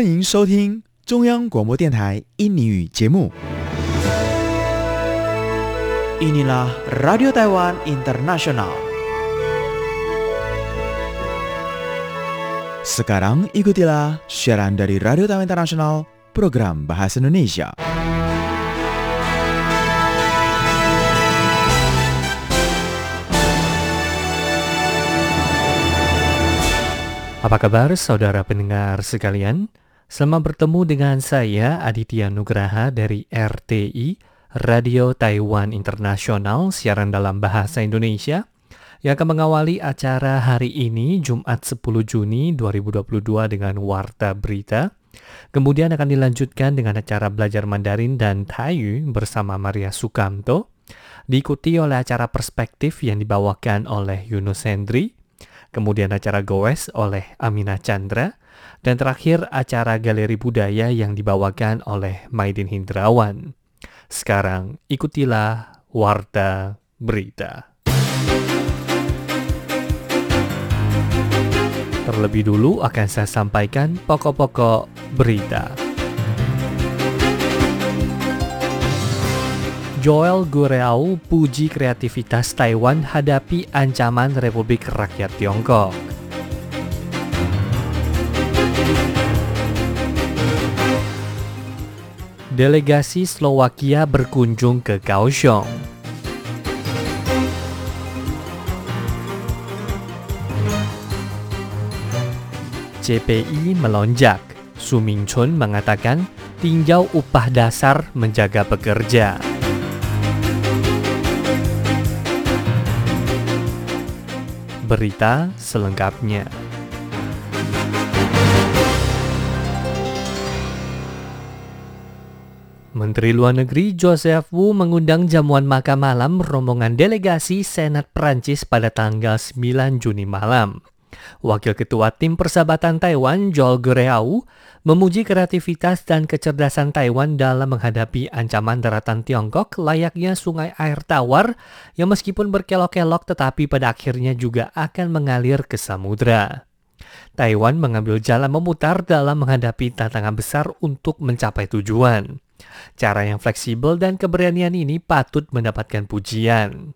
欢迎收听中央广播电台印尼语节目。 Inilah Radio Taiwan Internasional. Sekarang ikutilah siaran dari Radio Taiwan Internasional program Bahasa Indonesia. Apa kabar saudara pendengar sekalian? Selamat bertemu dengan saya Aditya Nugraha dari RTI Radio Taiwan Internasional siaran dalam bahasa Indonesia yang akan mengawali acara hari ini Jumat 10 Juni 2022 dengan Warta Berita. Kemudian akan dilanjutkan dengan acara belajar Mandarin dan Taiyu bersama Maria Sukamto. Diikuti oleh acara perspektif yang dibawakan oleh Yunus Hendri kemudian acara Goes oleh Amina Chandra, dan terakhir acara Galeri Budaya yang dibawakan oleh Maidin Hindrawan. Sekarang ikutilah Warta Berita. Terlebih dulu akan saya sampaikan pokok-pokok berita. Joel Gureau puji kreativitas Taiwan hadapi ancaman Republik Rakyat Tiongkok. Delegasi Slovakia berkunjung ke Kaohsiung. CPI melonjak. Su Mingchun mengatakan tinjau upah dasar menjaga pekerja. Berita selengkapnya. Menteri Luar Negeri Joseph Wu mengundang jamuan makan malam rombongan delegasi Senat Prancis pada tanggal 9 Juni malam. Wakil Ketua Tim Persahabatan Taiwan Joel Gureau memuji kreativitas dan kecerdasan Taiwan dalam menghadapi ancaman daratan Tiongkok layaknya sungai air tawar yang meskipun berkelok-kelok tetapi pada akhirnya juga akan mengalir ke samudra. Taiwan mengambil jalan memutar dalam menghadapi tantangan besar untuk mencapai tujuan. Cara yang fleksibel dan keberanian ini patut mendapatkan pujian.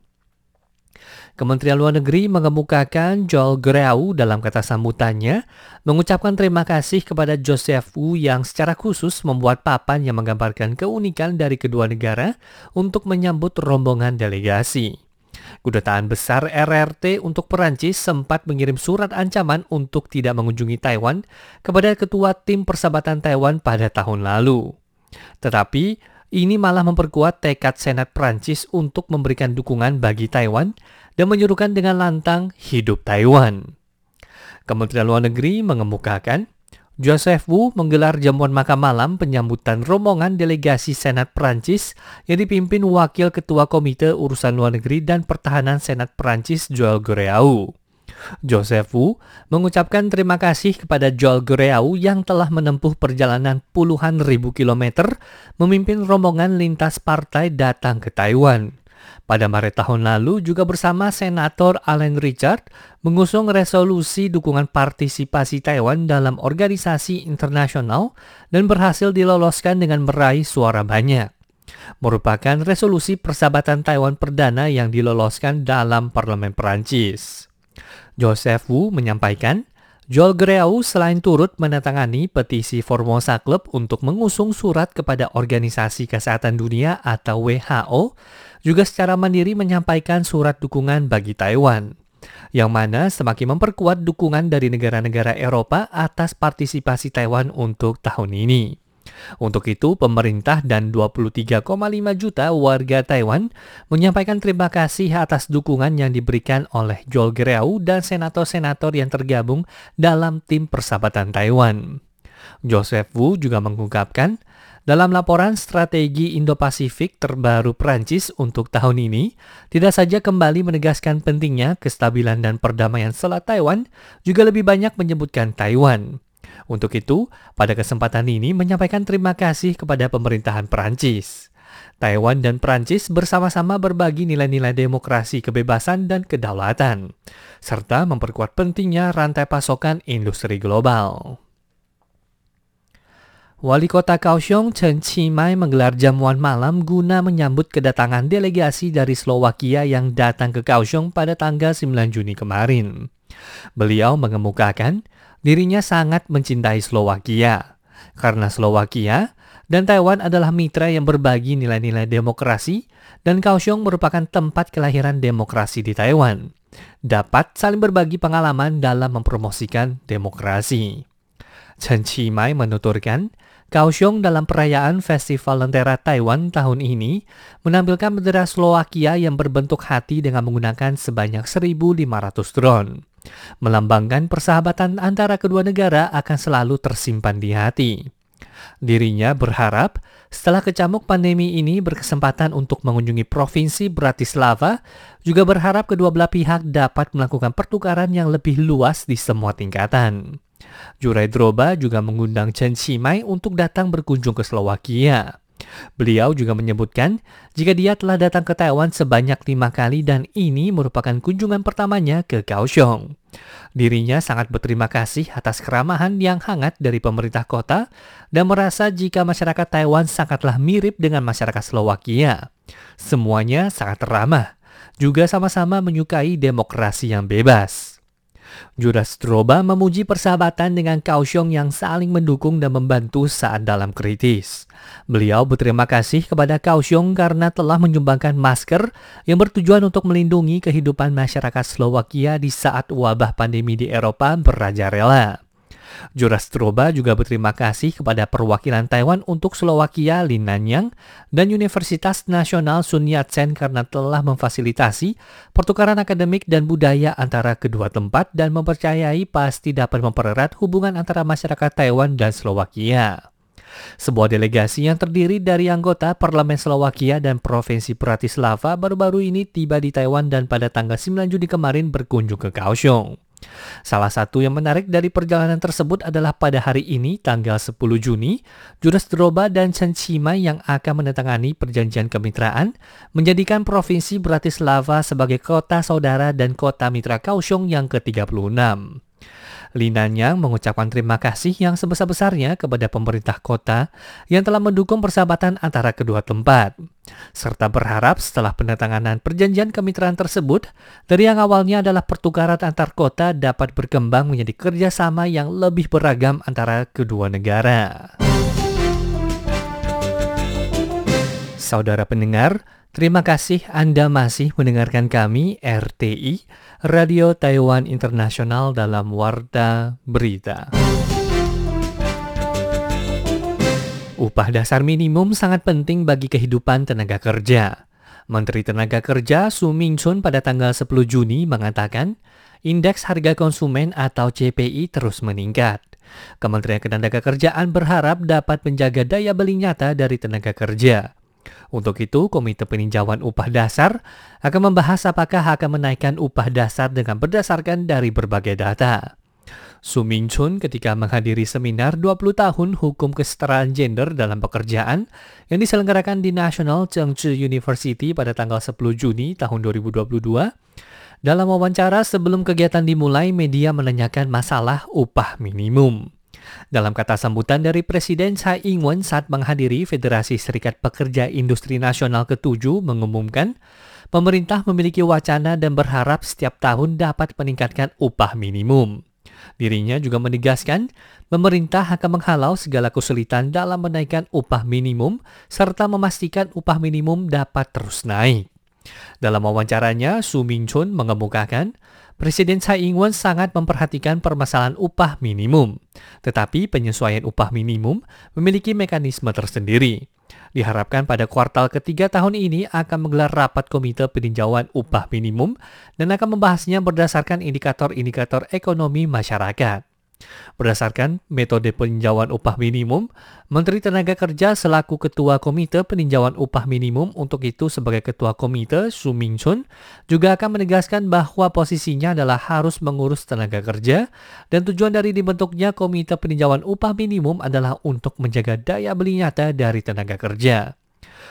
Kementerian Luar Negeri mengemukakan Joel Gureau dalam kata sambutannya mengucapkan terima kasih kepada Joseph Wu yang secara khusus membuat papan yang menggambarkan keunikan dari kedua negara untuk menyambut rombongan delegasi. Kedutaan besar RRT untuk Perancis sempat mengirim surat ancaman untuk tidak mengunjungi Taiwan kepada ketua tim persahabatan Taiwan pada tahun lalu. Tetapi ini malah memperkuat tekad Senat Prancis untuk memberikan dukungan bagi Taiwan dan menyuruhkan dengan lantang hidup Taiwan. Kementerian Luar Negeri mengemukakan, Joseph Wu menggelar jamuan makan malam penyambutan rombongan delegasi Senat Prancis yang dipimpin Wakil Ketua Komite Urusan Luar Negeri dan Pertahanan Senat Prancis Joel Gureau. Joseph Wu mengucapkan terima kasih kepada Joel Gureau yang telah menempuh perjalanan puluhan ribu kilometer memimpin rombongan lintas partai datang ke Taiwan. Pada Maret tahun lalu juga bersama Senator Alan Richard mengusung resolusi dukungan partisipasi Taiwan dalam organisasi internasional dan berhasil diloloskan dengan meraih suara banyak. Merupakan resolusi persahabatan Taiwan perdana yang diloloskan dalam parlemen Perancis. Joseph Wu menyampaikan, Joel Gureau selain turut menandatangani petisi Formosa Club untuk mengusung surat kepada Organisasi Kesehatan Dunia atau WHO, juga secara mandiri menyampaikan surat dukungan bagi Taiwan, yang mana semakin memperkuat dukungan dari negara-negara Eropa atas partisipasi Taiwan untuk tahun ini. Untuk itu, pemerintah dan 23,5 juta warga Taiwan menyampaikan terima kasih atas dukungan yang diberikan oleh Joel Gureau dan senator-senator yang tergabung dalam tim persahabatan Taiwan. Joseph Wu juga mengungkapkan, dalam laporan strategi Indo-Pasifik terbaru Prancis untuk tahun ini, tidak saja kembali menegaskan pentingnya kestabilan dan perdamaian Selat Taiwan, juga lebih banyak menyebutkan Taiwan. Untuk itu, pada kesempatan ini menyampaikan terima kasih kepada pemerintahan Prancis. Taiwan dan Prancis bersama-sama berbagi nilai-nilai demokrasi, kebebasan, dan kedaulatan, serta memperkuat pentingnya rantai pasokan industri global. Wali Kota Kaohsiung Chen Chimai menggelar jamuan malam guna menyambut kedatangan delegasi dari Slovakia yang datang ke Kaohsiung pada tanggal 9 Juni kemarin. Beliau mengemukakan dirinya sangat mencintai Slovakia karena Slovakia dan Taiwan adalah mitra yang berbagi nilai-nilai demokrasi dan Kaohsiung merupakan tempat kelahiran demokrasi di Taiwan. Dapat saling berbagi pengalaman dalam mempromosikan demokrasi. Chen Chimai menuturkan, Kaohsiung dalam perayaan Festival Lentera Taiwan tahun ini menampilkan bendera Slovakia yang berbentuk hati dengan menggunakan sebanyak 1.500 drone. Melambangkan persahabatan antara kedua negara akan selalu tersimpan di hati. Dirinya berharap setelah kecamuk pandemi ini berkesempatan untuk mengunjungi Provinsi Bratislava, juga berharap kedua belah pihak dapat melakukan pertukaran yang lebih luas di semua tingkatan. Jurai Droba juga mengundang Chen Shimai untuk datang berkunjung ke Slovakia. Beliau juga menyebutkan jika dia telah datang ke Taiwan sebanyak lima kali dan ini merupakan kunjungan pertamanya ke Kaohsiung. Dirinya sangat berterima kasih atas keramahan yang hangat dari pemerintah kota dan merasa jika masyarakat Taiwan sangatlah mirip dengan masyarakat Slovakia. Semuanya sangat ramah, juga sama-sama menyukai demokrasi yang bebas. Stroba memuji persahabatan dengan Kaohsiung yang saling mendukung dan membantu saat dalam kritis. Beliau berterima kasih kepada Kaohsiung karena telah menyumbangkan masker yang bertujuan untuk melindungi kehidupan masyarakat Slovakia di saat wabah pandemi di Eropa berajalela. Stroba juga berterima kasih kepada perwakilan Taiwan untuk Slovakia Lin Nanyang dan Universitas Nasional Sun Yat-sen karena telah memfasilitasi pertukaran akademik dan budaya antara kedua tempat dan mempercayai pasti dapat mempererat hubungan antara masyarakat Taiwan dan Slovakia. Sebuah delegasi yang terdiri dari anggota Parlemen Slovakia dan Provinsi Bratislava baru-baru ini tiba di Taiwan dan pada tanggal 9 Juni kemarin berkunjung ke Kaohsiung. Salah satu yang menarik dari perjalanan tersebut adalah pada hari ini, tanggal 10 Juni, Juras Droba dan Chen Chimai yang akan menandatangani perjanjian kemitraan menjadikan Provinsi Bratislava sebagai kota saudara dan kota mitra Kaohsiung yang ke-36. Linanyang mengucapkan terima kasih yang sebesar-besarnya kepada pemerintah kota yang telah mendukung persahabatan antara kedua tempat, serta berharap setelah penandatanganan perjanjian kemitraan tersebut, dari yang awalnya adalah pertukaran antar kota dapat berkembang menjadi kerjasama yang lebih beragam antara kedua negara. Saudara pendengar, terima kasih Anda masih mendengarkan kami RTI Radio Taiwan Internasional dalam Warta Berita. Upah dasar minimum sangat penting bagi kehidupan tenaga kerja. Menteri Tenaga Kerja Su Ming Chun pada tanggal 10 Juni mengatakan, indeks harga konsumen atau CPI terus meningkat. Kementerian Ketenagakerjaan berharap dapat menjaga daya beli nyata dari tenaga kerja. Untuk itu, Komite Peninjauan Upah Dasar akan membahas apakah akan menaikkan upah dasar dengan berdasarkan dari berbagai data. Su Ming Chun ketika menghadiri seminar 20 tahun hukum kesetaraan gender dalam pekerjaan yang diselenggarakan di National Chengchi University pada tanggal 10 Juni tahun 2022. Dalam wawancara sebelum kegiatan dimulai, media menanyakan masalah upah minimum. Dalam kata sambutan dari Presiden Tsai Ing-wen saat menghadiri Federasi Serikat Pekerja Industri Nasional ke-7 mengumumkan, pemerintah memiliki wacana dan berharap setiap tahun dapat meningkatkan upah minimum. Dirinya juga menegaskan, pemerintah akan menghalau segala kesulitan dalam menaikkan upah minimum serta memastikan upah minimum dapat terus naik. Dalam wawancaranya, Su Ming Chun mengemukakan, Presiden Tsai Ing-wen sangat memperhatikan permasalahan upah minimum. Tetapi penyesuaian upah minimum memiliki mekanisme tersendiri. Diharapkan pada kuartal ketiga tahun ini akan menggelar rapat komite peninjauan upah minimum dan akan membahasnya berdasarkan indikator-indikator ekonomi masyarakat. Berdasarkan metode peninjauan upah minimum, Menteri Tenaga Kerja selaku Ketua Komite Peninjauan Upah Minimum untuk itu sebagai Ketua Komite Su Ming Chun juga akan menegaskan bahwa posisinya adalah harus mengurus tenaga kerja dan tujuan dari dibentuknya Komite Peninjauan Upah Minimum adalah untuk menjaga daya beli nyata dari tenaga kerja.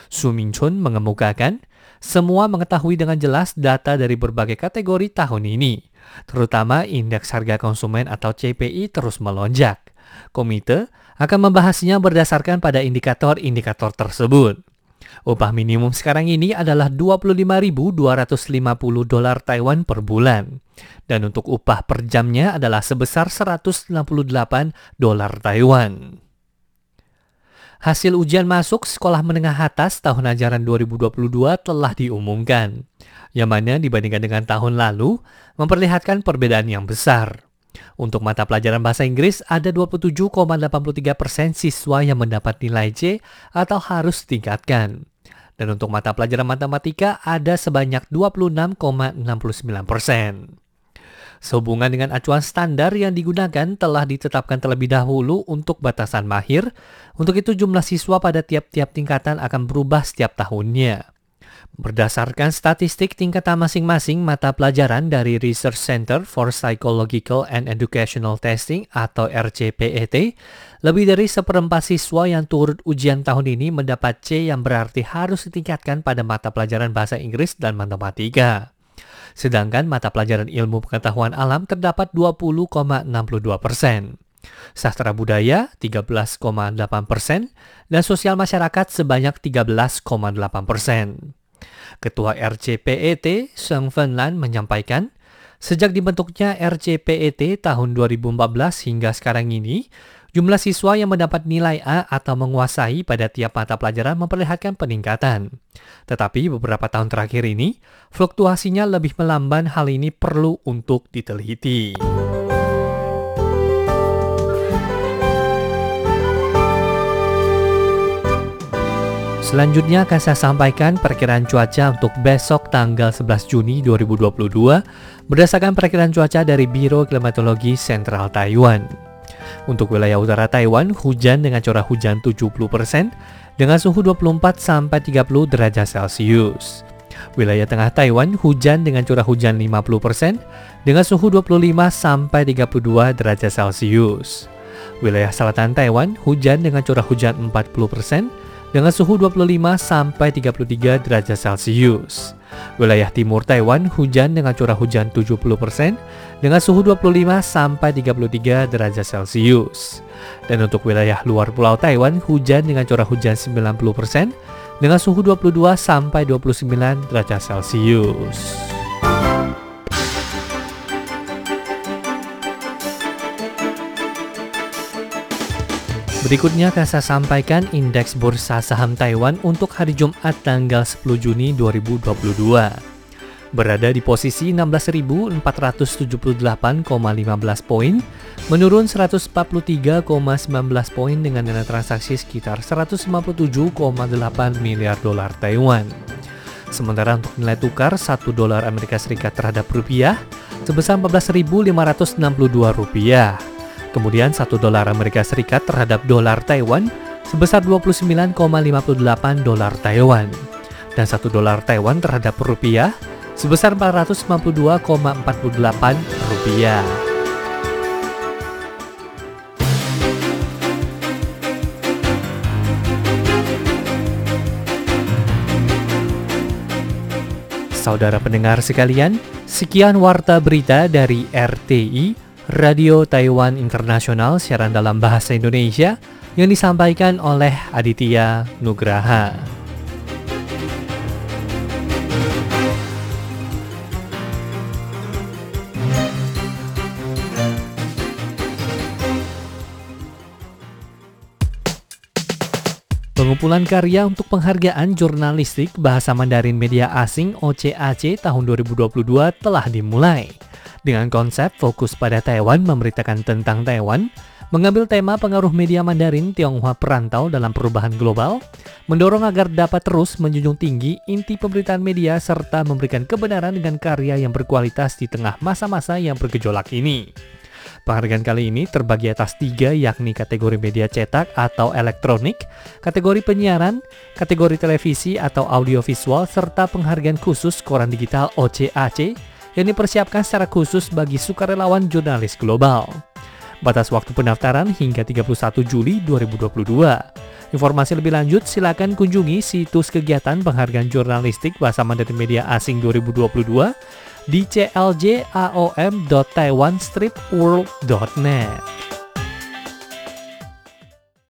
Su Ming Chun mengemukakan, semua mengetahui dengan jelas data dari berbagai kategori tahun ini terutama indeks harga konsumen atau CPI terus melonjak. Komite akan membahasnya berdasarkan pada indikator-indikator tersebut. Upah minimum sekarang ini adalah 25.250 dolar Taiwan per bulan. Dan untuk upah per jamnya adalah sebesar 168 dolar Taiwan. Hasil ujian masuk sekolah menengah atas tahun ajaran 2022 telah diumumkan. Yang mana dibandingkan dengan tahun lalu, memperlihatkan perbedaan yang besar. Untuk mata pelajaran bahasa Inggris, ada 27,83 persen siswa yang mendapat nilai C atau harus ditingkatkan. Dan untuk mata pelajaran matematika, ada sebanyak 26,69 persen. Sehubungan dengan acuan standar yang digunakan telah ditetapkan terlebih dahulu untuk batasan mahir. Untuk itu jumlah siswa pada tiap-tiap tingkatan akan berubah setiap tahunnya. Berdasarkan statistik tingkatan masing-masing mata pelajaran dari Research Center for Psychological and Educational Testing atau RCPET, lebih dari seperempat siswa yang turut ujian tahun ini mendapat C yang berarti harus ditingkatkan pada mata pelajaran bahasa Inggris dan matematika. Sedangkan mata pelajaran ilmu pengetahuan alam terdapat 20,62 persen. Sastra budaya 13,8 persen, dan sosial masyarakat sebanyak 13,8 persen. Ketua RCPET, Seng Fenlan menyampaikan, sejak dibentuknya RCPET tahun 2014 hingga sekarang ini, jumlah siswa yang mendapat nilai A atau menguasai pada tiap mata pelajaran memperlihatkan peningkatan. Tetapi beberapa tahun terakhir ini, fluktuasinya lebih melamban hal ini perlu untuk diteliti. Selanjutnya akan saya sampaikan perkiraan cuaca untuk besok tanggal 11 Juni 2022 berdasarkan perkiraan cuaca dari Biro Klimatologi Sentral Taiwan. Untuk wilayah utara Taiwan, hujan dengan curah hujan 70% dengan suhu 24 sampai 30 derajat Celcius. Wilayah tengah Taiwan, hujan dengan curah hujan 50% dengan suhu 25 sampai 32 derajat Celcius. Wilayah selatan Taiwan, hujan dengan curah hujan 40% dengan suhu 25 sampai 33 derajat Celcius. Wilayah timur Taiwan hujan dengan curah hujan 70% dengan suhu 25 sampai 33 derajat Celcius. Dan untuk wilayah luar pulau Taiwan hujan dengan curah hujan 90% dengan suhu 22 sampai 29 derajat Celcius. Berikutnya akan saya sampaikan indeks bursa saham Taiwan untuk hari Jumat tanggal 10 Juni 2022. Berada di posisi 16.478,15 poin, menurun 143,19 poin dengan nilai transaksi sekitar 157,8 miliar dolar Taiwan. Sementara untuk nilai tukar 1 dolar Amerika Serikat terhadap rupiah sebesar 14.562 rupiah. Kemudian 1 dolar Amerika Serikat terhadap dolar Taiwan sebesar 29,58 dolar Taiwan. Dan 1 dolar Taiwan terhadap rupiah sebesar 452,48 rupiah. Saudara pendengar sekalian, sekian warta berita dari RTI Radio Taiwan Internasional siaran dalam bahasa Indonesia yang disampaikan oleh Aditya Nugraha. Pengumpulan karya untuk penghargaan jurnalistik bahasa Mandarin media asing OCAC tahun 2022 telah dimulai dengan konsep fokus pada Taiwan memberitakan tentang Taiwan, mengambil tema pengaruh media Mandarin Tionghoa perantau dalam perubahan global, mendorong agar dapat terus menjunjung tinggi inti pemberitaan media serta memberikan kebenaran dengan karya yang berkualitas di tengah masa-masa yang bergejolak ini. Penghargaan kali ini terbagi atas tiga yakni kategori media cetak atau elektronik, kategori penyiaran, kategori televisi atau audiovisual, serta penghargaan khusus koran digital OCAC yang dipersiapkan secara khusus bagi sukarelawan jurnalis global. Batas waktu pendaftaran hingga 31 Juli 2022. Informasi lebih lanjut silakan kunjungi situs kegiatan penghargaan jurnalistik bahasa Mandarin Media Asing 2022 di cljaom.taiwanstripworld.net.